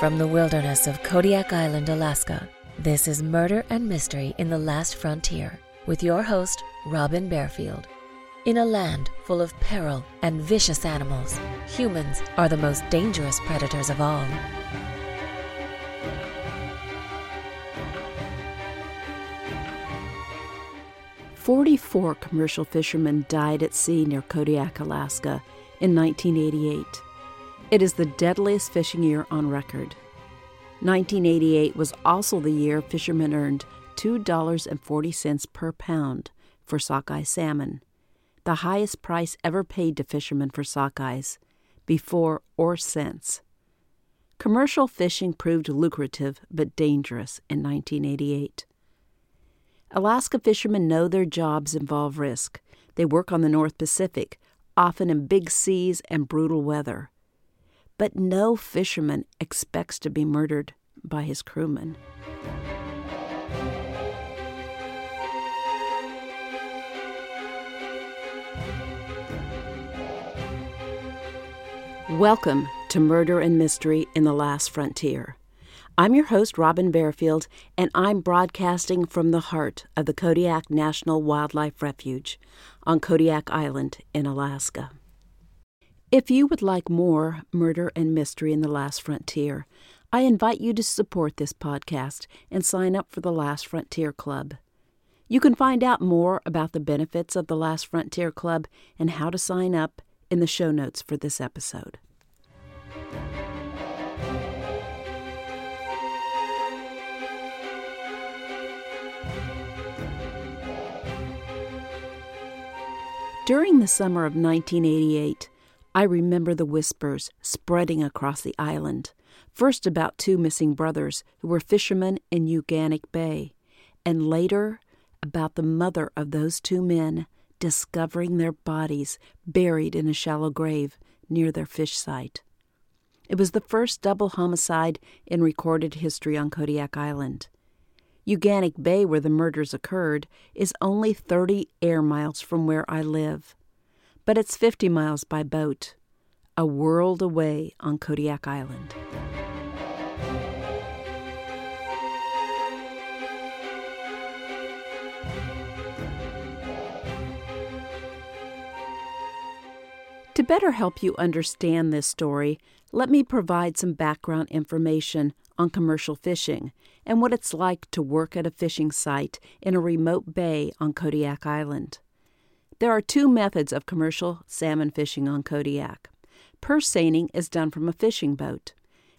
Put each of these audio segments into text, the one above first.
From the wilderness of Kodiak Island, Alaska, this is Murder and Mystery in the Last Frontier with your host, Robin Bearfield. In a land full of peril and vicious animals, humans are the most dangerous predators of all. Forty-four commercial fishermen died at sea near Kodiak, Alaska in 1988. It is the deadliest fishing year on record. 1988 was also the year fishermen earned $2.40 per pound for sockeye salmon the highest price ever paid to fishermen for sockeyes, before or since. Commercial fishing proved lucrative but dangerous in 1988. Alaska fishermen know their jobs involve risk. They work on the North Pacific, often in big seas and brutal weather. But no fisherman expects to be murdered by his crewmen. Welcome to Murder and Mystery in the Last Frontier. I'm your host, Robin Bearfield, and I'm broadcasting from the heart of the Kodiak National Wildlife Refuge on Kodiak Island in Alaska. If you would like more Murder and Mystery in the Last Frontier, I invite you to support this podcast and sign up for the Last Frontier Club. You can find out more about the benefits of the Last Frontier Club and how to sign up in the show notes for this episode. During the summer of 1988, I remember the whispers spreading across the island, first about two missing brothers who were fishermen in Uganik Bay, and later about the mother of those two men discovering their bodies buried in a shallow grave near their fish site. It was the first double homicide in recorded history on Kodiak Island. Uganik Bay, where the murders occurred, is only 30 air miles from where I live, but it's 50 miles by boat, a world away on Kodiak Island. To better help you understand this story, let me provide some background information on commercial fishing and what it's like to work at a fishing site in a remote bay on Kodiak Island. There are two methods of commercial salmon fishing on Kodiak. Purse seining is done from a fishing boat.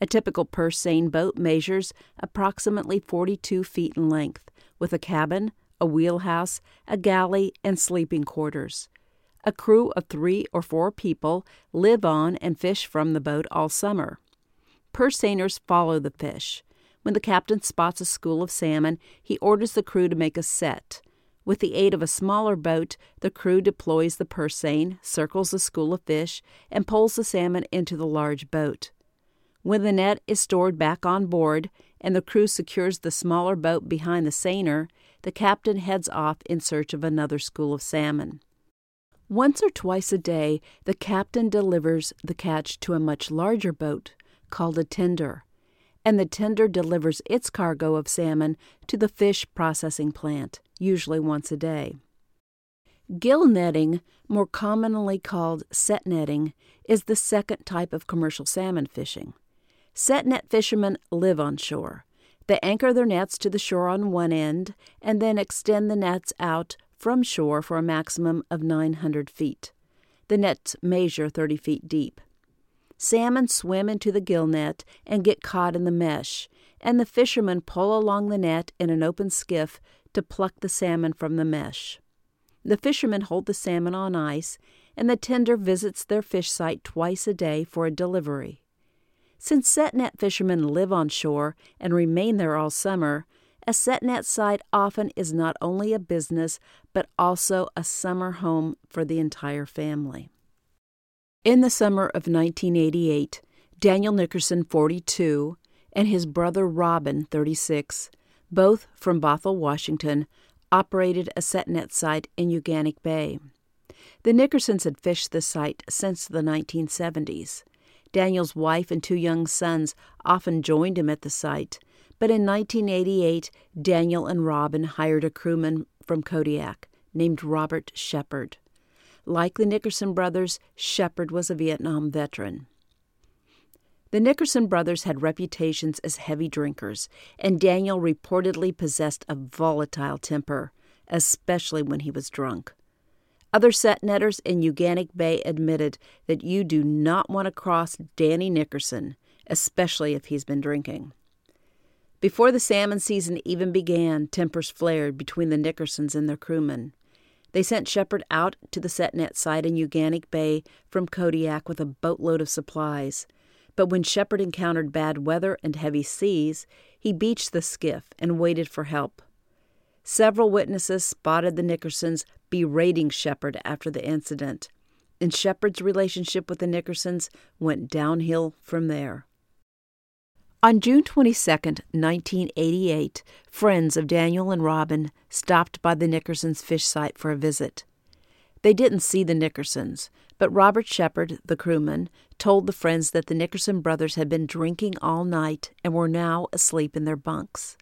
A typical purse seine boat measures approximately 42 feet in length, with a cabin, a wheelhouse, a galley, and sleeping quarters. A crew of three or four people live on and fish from the boat all summer. Purse seiners follow the fish. When the captain spots a school of salmon, he orders the crew to make a set. With the aid of a smaller boat, the crew deploys the purse seine, circles the school of fish, and pulls the salmon into the large boat. When the net is stored back on board and the crew secures the smaller boat behind the seiner, the captain heads off in search of another school of salmon. Once or twice a day, the captain delivers the catch to a much larger boat called a tender, and the tender delivers its cargo of salmon to the fish processing plant, usually once a day. Gill netting, more commonly called set netting, is the second type of commercial salmon fishing. Set net fishermen live on shore. They anchor their nets to the shore on one end and then extend the nets out from shore for a maximum of 900 feet. The nets measure 30 feet deep. Salmon swim into the gill net and get caught in the mesh, and the fishermen pull along the net in an open skiff to pluck the salmon from the mesh. The fishermen hold the salmon on ice, and the tender visits their fish site twice a day for a delivery. Since set net fishermen live on shore and remain there all summer, a set net site often is not only a business, but also a summer home for the entire family. In the summer of 1988, Daniel Nickerson, 42, and his brother Robin, 36, both from Bothell, Washington, operated a setnet site in Uganik Bay. The Nickersons had fished the site since the 1970s. Daniel's wife and two young sons often joined him at the site, but in 1988, Daniel and Robin hired a crewman from Kodiak named Robert Shepard. Like the Nickerson brothers, Shepard was a Vietnam veteran. The Nickerson brothers had reputations as heavy drinkers, and Daniel reportedly possessed a volatile temper, especially when he was drunk. Other set netters in Uganik Bay admitted that you do not want to cross Danny Nickerson, especially if he's been drinking. Before the salmon season even began, tempers flared between the Nickersons and their crewmen. They sent Shepard out to the setnet site in Uganik Bay from Kodiak with a boatload of supplies. But when Shepard encountered bad weather and heavy seas, he beached the skiff and waited for help. Several witnesses spotted the Nickersons berating Shepard after the incident, and Shepard's relationship with the Nickersons went downhill from there. On June 22, 1988, friends of Daniel and Robin stopped by the Nickersons' fish site for a visit. They didn't see the Nickersons, but Robert Shepard, the crewman, told the friends that the Nickerson brothers had been drinking all night and were now asleep in their bunks.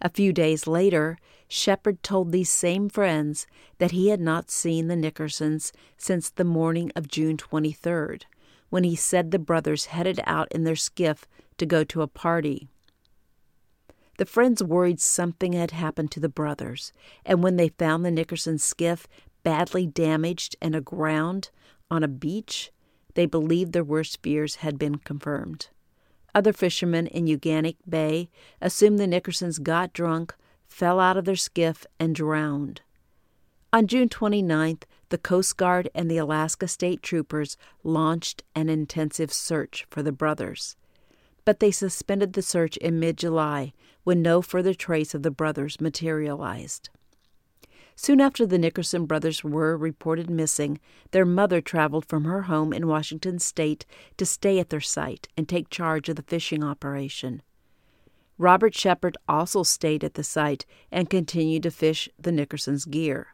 A few days later, Shepard told these same friends that he had not seen the Nickersons since the morning of June 23rd, when he said the brothers headed out in their skiff to go to a party. The friends worried something had happened to the brothers, and when they found the Nickerson skiff badly damaged and aground on a beach, they believed their worst fears had been confirmed. Other fishermen in Uganik Bay assumed the Nickersons got drunk, fell out of their skiff, and drowned. On June 29th, the Coast Guard and the Alaska State Troopers launched an intensive search for the brothers but they suspended the search in mid July when no further trace of the brothers materialized. Soon after the Nickerson brothers were reported missing, their mother traveled from her home in Washington state to stay at their site and take charge of the fishing operation. Robert Shepard also stayed at the site and continued to fish the Nickersons' gear.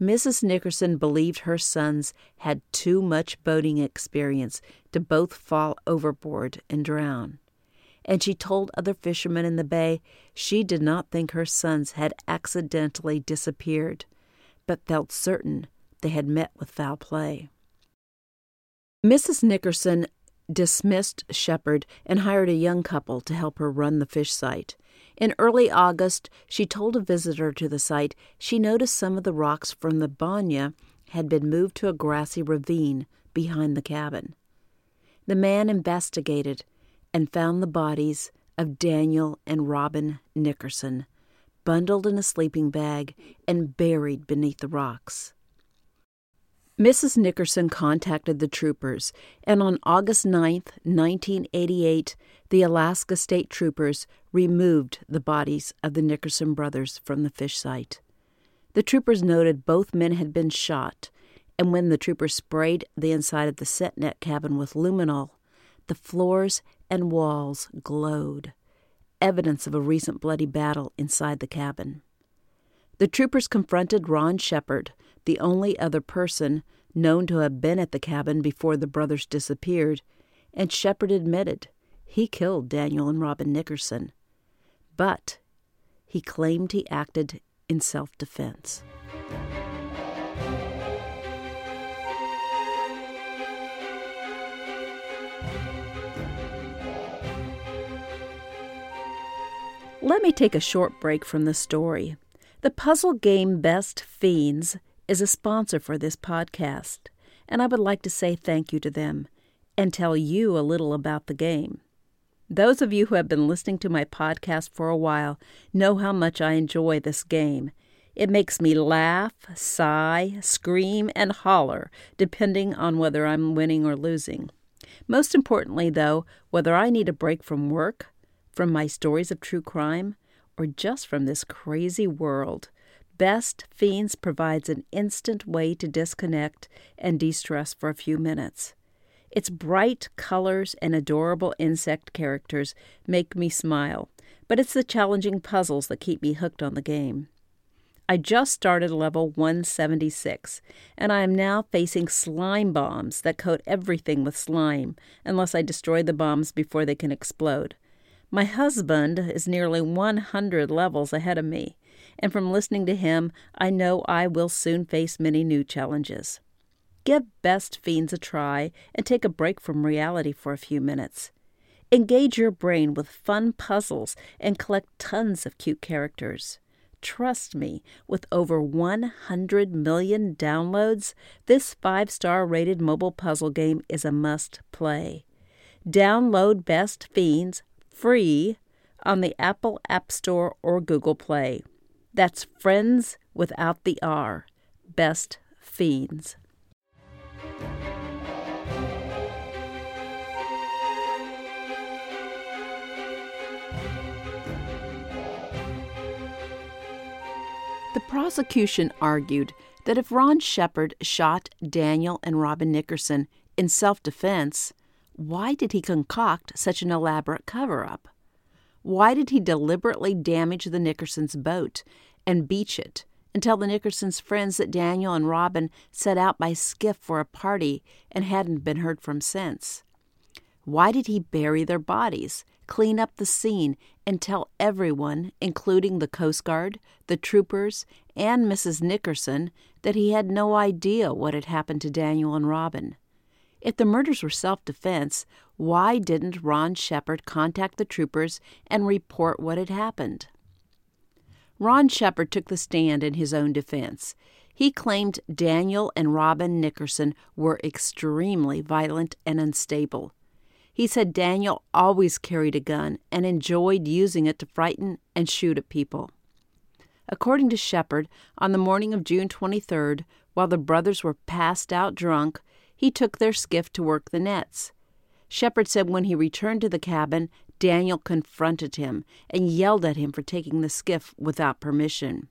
Mrs. Nickerson believed her sons had too much boating experience to both fall overboard and drown. And she told other fishermen in the bay she did not think her sons had accidentally disappeared, but felt certain they had met with foul play. Mrs. Nickerson dismissed Shepard and hired a young couple to help her run the fish site. In early August, she told a visitor to the site she noticed some of the rocks from the banya had been moved to a grassy ravine behind the cabin. The man investigated and found the bodies of Daniel and Robin Nickerson, bundled in a sleeping bag and buried beneath the rocks. Mrs. Nickerson contacted the troopers, and on August 9, 1988, the Alaska State Troopers removed the bodies of the Nickerson brothers from the fish site. The troopers noted both men had been shot, and when the troopers sprayed the inside of the setnet cabin with luminol, the floors and walls glowed, evidence of a recent bloody battle inside the cabin. The troopers confronted Ron Shepard, the only other person known to have been at the cabin before the brothers disappeared, and Shepard admitted he killed Daniel and Robin Nickerson. But he claimed he acted in self defense. Let me take a short break from the story. The puzzle game Best Fiends is a sponsor for this podcast, and I would like to say thank you to them and tell you a little about the game. Those of you who have been listening to my podcast for a while know how much I enjoy this game. It makes me laugh, sigh, scream, and holler, depending on whether I'm winning or losing. Most importantly, though, whether I need a break from work, from my stories of true crime, or just from this crazy world, Best Fiends provides an instant way to disconnect and de stress for a few minutes. Its bright colors and adorable insect characters make me smile, but it's the challenging puzzles that keep me hooked on the game. I just started level 176, and I am now facing slime bombs that coat everything with slime, unless I destroy the bombs before they can explode. My husband is nearly 100 levels ahead of me, and from listening to him, I know I will soon face many new challenges. Give Best Fiends a try and take a break from reality for a few minutes. Engage your brain with fun puzzles and collect tons of cute characters. Trust me, with over 100 million downloads, this five star rated mobile puzzle game is a must play. Download Best Fiends free on the Apple App Store or Google Play. That's Friends without the R. Best Fiends. The prosecution argued that if Ron Shepard shot Daniel and Robin Nickerson in self defense, why did he concoct such an elaborate cover up? Why did he deliberately damage the Nickersons' boat and beach it and tell the Nickersons' friends that Daniel and Robin set out by skiff for a party and hadn't been heard from since? Why did he bury their bodies clean up the scene, and tell everyone, including the Coast Guard, the troopers, and Mrs. Nickerson, that he had no idea what had happened to Daniel and Robin. If the murders were self defense, why didn't Ron Shepard contact the troopers and report what had happened? Ron Shepard took the stand in his own defense. He claimed Daniel and Robin Nickerson were extremely violent and unstable. He said Daniel always carried a gun and enjoyed using it to frighten and shoot at people. According to Shepard, on the morning of June 23rd, while the brothers were passed out drunk, he took their skiff to work the nets. Shepard said when he returned to the cabin, Daniel confronted him and yelled at him for taking the skiff without permission.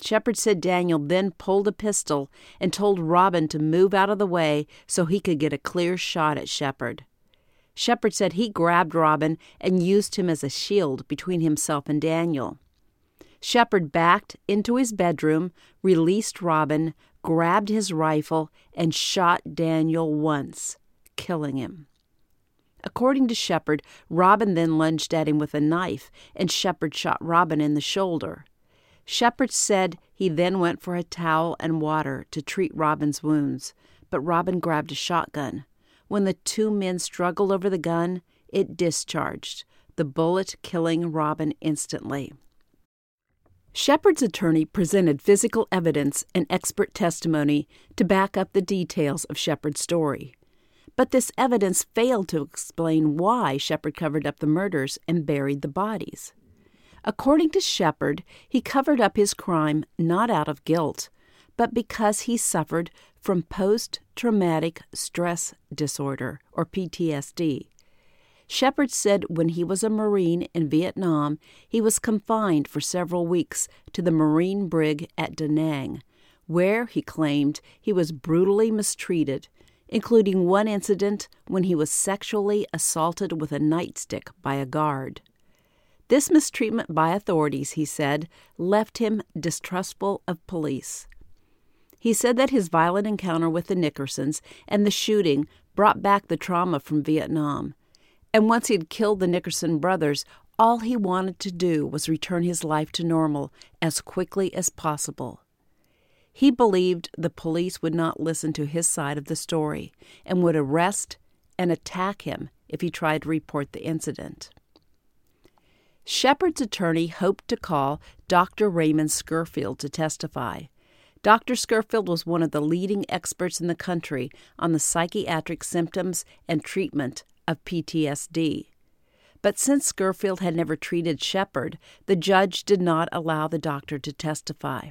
Shepard said Daniel then pulled a pistol and told Robin to move out of the way so he could get a clear shot at Shepard. Shepard said he grabbed Robin and used him as a shield between himself and Daniel. Shepard backed into his bedroom, released Robin, grabbed his rifle, and shot Daniel once, killing him. According to Shepard, Robin then lunged at him with a knife, and Shepard shot Robin in the shoulder. Shepard said he then went for a towel and water to treat Robin's wounds, but Robin grabbed a shotgun. When the two men struggled over the gun, it discharged, the bullet killing Robin instantly. Shepard's attorney presented physical evidence and expert testimony to back up the details of Shepard's story. But this evidence failed to explain why Shepard covered up the murders and buried the bodies. According to Shepard, he covered up his crime not out of guilt, but because he suffered from post traumatic stress disorder, or PTSD. Shepard said when he was a Marine in Vietnam, he was confined for several weeks to the Marine brig at Da Nang, where, he claimed, he was brutally mistreated, including one incident when he was sexually assaulted with a nightstick by a guard. This mistreatment by authorities, he said, left him distrustful of police. He said that his violent encounter with the Nickersons and the shooting brought back the trauma from Vietnam. And once he had killed the Nickerson brothers, all he wanted to do was return his life to normal as quickly as possible. He believed the police would not listen to his side of the story and would arrest and attack him if he tried to report the incident. Shepard's attorney hoped to call Dr. Raymond Scurfield to testify. Dr. Scurfield was one of the leading experts in the country on the psychiatric symptoms and treatment of PTSD. But since Scurfield had never treated Shepard, the judge did not allow the doctor to testify.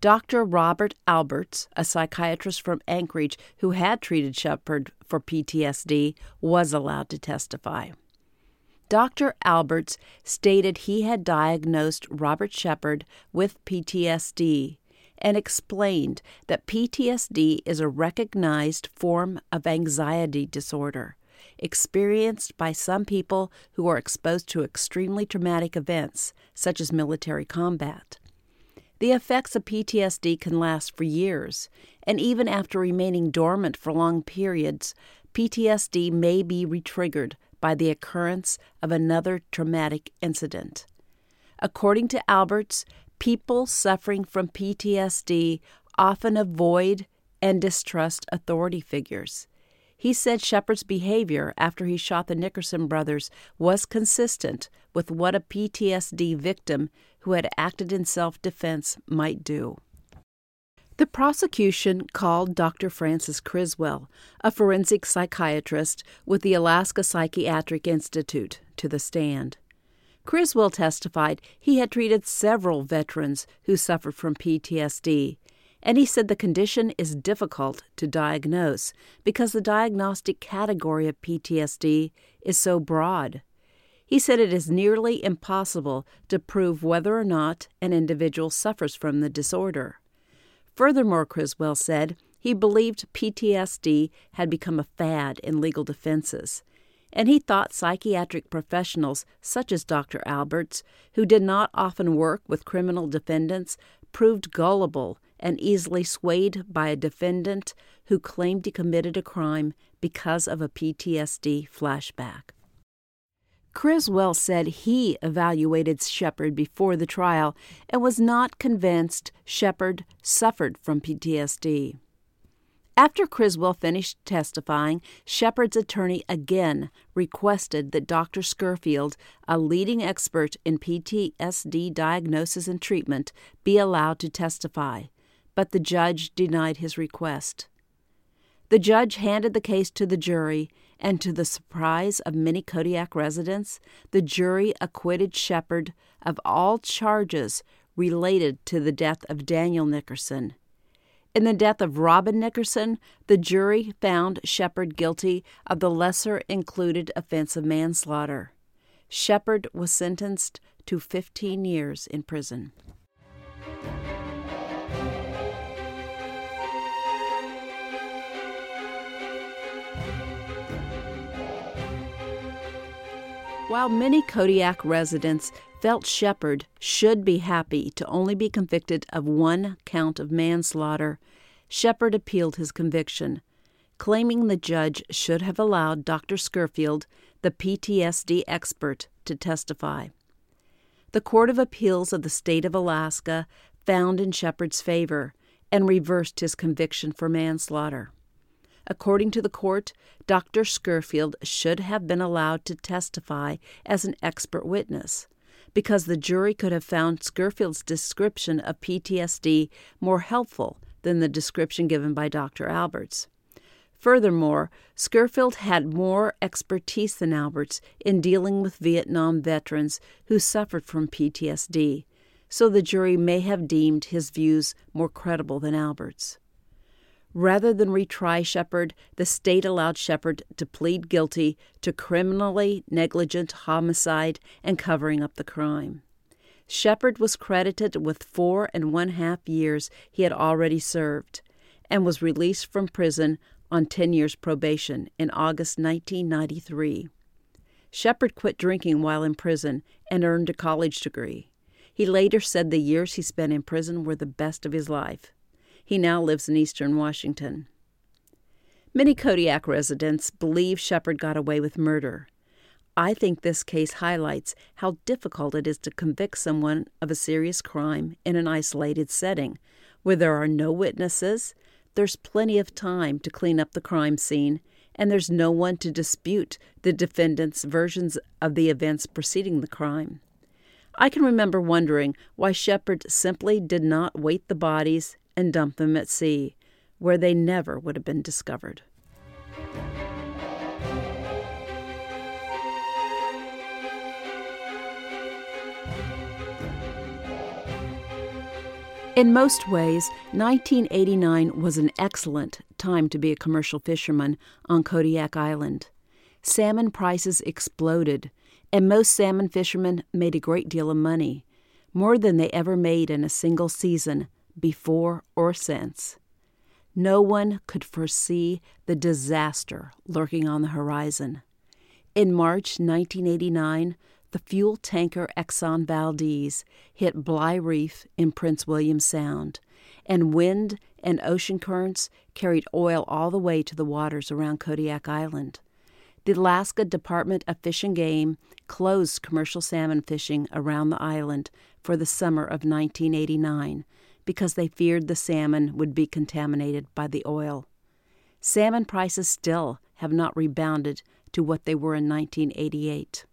Dr. Robert Alberts, a psychiatrist from Anchorage who had treated Shepard for PTSD, was allowed to testify. Dr. Alberts stated he had diagnosed Robert Shepard with PTSD and explained that PTSD is a recognized form of anxiety disorder experienced by some people who are exposed to extremely traumatic events, such as military combat. The effects of PTSD can last for years, and even after remaining dormant for long periods, PTSD may be retriggered by the occurrence of another traumatic incident. According to Alberts, people suffering from PTSD often avoid and distrust authority figures. He said Shepard's behavior after he shot the Nickerson brothers was consistent with what a PTSD victim who had acted in self defense might do. The prosecution called Dr. Francis Criswell, a forensic psychiatrist with the Alaska Psychiatric Institute, to the stand. Criswell testified he had treated several veterans who suffered from PTSD and he said the condition is difficult to diagnose because the diagnostic category of PTSD is so broad. He said it is nearly impossible to prove whether or not an individual suffers from the disorder. Furthermore, Criswell said he believed PTSD had become a fad in legal defenses, and he thought psychiatric professionals such as Dr. Alberts, who did not often work with criminal defendants, proved gullible and easily swayed by a defendant who claimed he committed a crime because of a PTSD flashback. Criswell said he evaluated Shepard before the trial and was not convinced Shepard suffered from PTSD. After Criswell finished testifying, Shepard's attorney again requested that Dr. Scurfield, a leading expert in PTSD diagnosis and treatment, be allowed to testify but the judge denied his request. The judge handed the case to the jury, and to the surprise of many Kodiak residents, the jury acquitted Shepard of all charges related to the death of Daniel Nickerson. In the death of Robin Nickerson, the jury found Shepard guilty of the lesser included offense of manslaughter. Shepard was sentenced to 15 years in prison. While many Kodiak residents felt Shepard should be happy to only be convicted of one count of manslaughter, Shepard appealed his conviction, claiming the judge should have allowed Dr. Scurfield, the PTSD expert, to testify. The Court of Appeals of the State of Alaska found in Shepard's favor and reversed his conviction for manslaughter. According to the court, Dr. Scurfield should have been allowed to testify as an expert witness because the jury could have found Scurfield's description of PTSD more helpful than the description given by Dr. Alberts. Furthermore, Scurfield had more expertise than Alberts in dealing with Vietnam veterans who suffered from PTSD, so the jury may have deemed his views more credible than Alberts. Rather than retry Shepard, the state allowed Shepard to plead guilty to criminally negligent homicide and covering up the crime. Shepard was credited with four and one half years he had already served and was released from prison on 10 years probation in August 1993. Shepard quit drinking while in prison and earned a college degree. He later said the years he spent in prison were the best of his life. He now lives in eastern Washington. Many Kodiak residents believe Shepard got away with murder. I think this case highlights how difficult it is to convict someone of a serious crime in an isolated setting, where there are no witnesses, there's plenty of time to clean up the crime scene, and there's no one to dispute the defendant's versions of the events preceding the crime. I can remember wondering why Shepard simply did not weight the bodies and dump them at sea, where they never would have been discovered. In most ways, 1989 was an excellent time to be a commercial fisherman on Kodiak Island. Salmon prices exploded, and most salmon fishermen made a great deal of money, more than they ever made in a single season before or since. No one could foresee the disaster lurking on the horizon. In March 1989, the fuel tanker Exxon Valdez hit Bligh Reef in Prince William Sound, and wind and ocean currents carried oil all the way to the waters around Kodiak Island. The Alaska Department of Fish and Game closed commercial salmon fishing around the island for the summer of 1989 because they feared the salmon would be contaminated by the oil. Salmon prices still have not rebounded to what they were in 1988.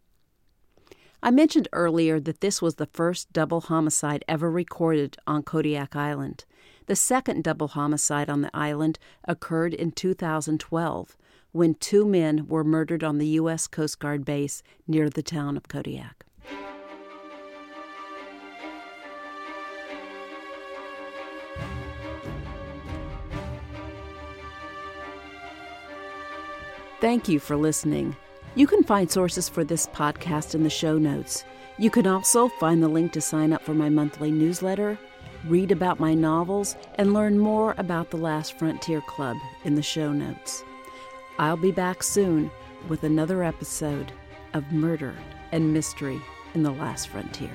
I mentioned earlier that this was the first double homicide ever recorded on Kodiak Island. The second double homicide on the island occurred in 2012 when two men were murdered on the U.S. Coast Guard base near the town of Kodiak. Thank you for listening. You can find sources for this podcast in the show notes. You can also find the link to sign up for my monthly newsletter, read about my novels, and learn more about the Last Frontier Club in the show notes. I'll be back soon with another episode of Murder and Mystery in the Last Frontier.